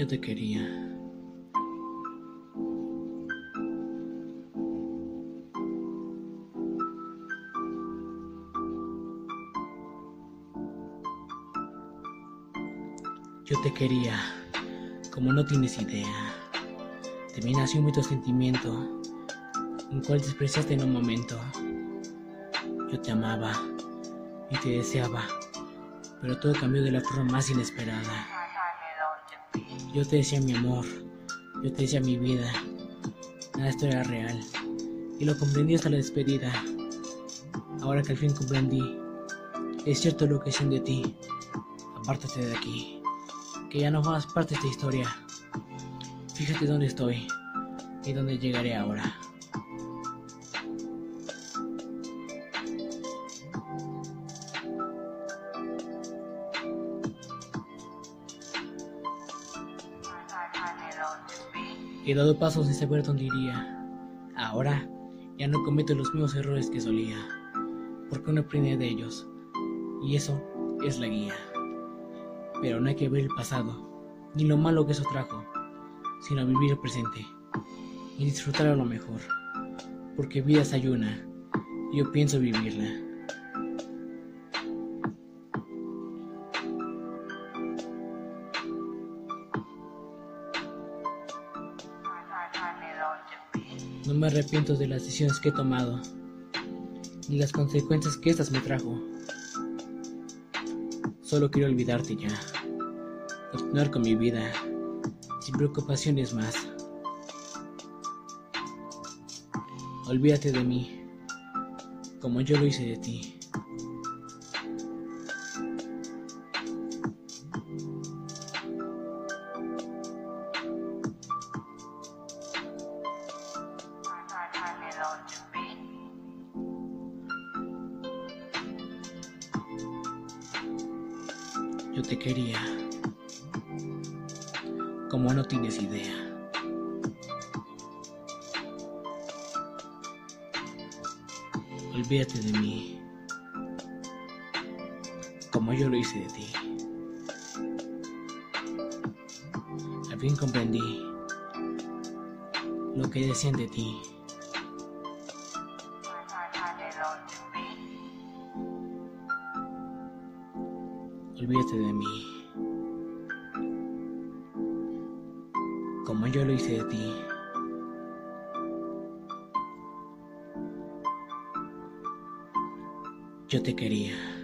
Yo te quería. Yo te quería, como no tienes idea. De mí nació un mito sentimiento, en cual despreciaste en un momento. Yo te amaba y te deseaba, pero todo cambió de la forma más inesperada. Yo te decía mi amor, yo te decía mi vida, nada esto era real, y lo comprendí hasta la despedida. Ahora que al fin comprendí, es cierto lo que dicen de ti, apártate de aquí que ya no formas parte de esta historia. Fíjate dónde estoy y dónde llegaré ahora. He dado pasos sin saber dónde iría. Ahora ya no cometo los mismos errores que solía, porque no aprendí de ellos, y eso es la guía. Pero no hay que ver el pasado, ni lo malo que eso trajo, sino vivir el presente y disfrutar a lo mejor, porque vida es ayuna yo pienso vivirla. No me arrepiento de las decisiones que he tomado, ni las consecuencias que estas me trajo. Solo quiero olvidarte ya. Continuar con mi vida. Sin preocupaciones más. Olvídate de mí. Como yo lo hice de ti. Yo te quería, como no tienes idea. Olvídate de mí, como yo lo hice de ti. Al fin comprendí lo que decían de ti. Olvídate de mí. Como yo lo hice de ti. Yo te quería.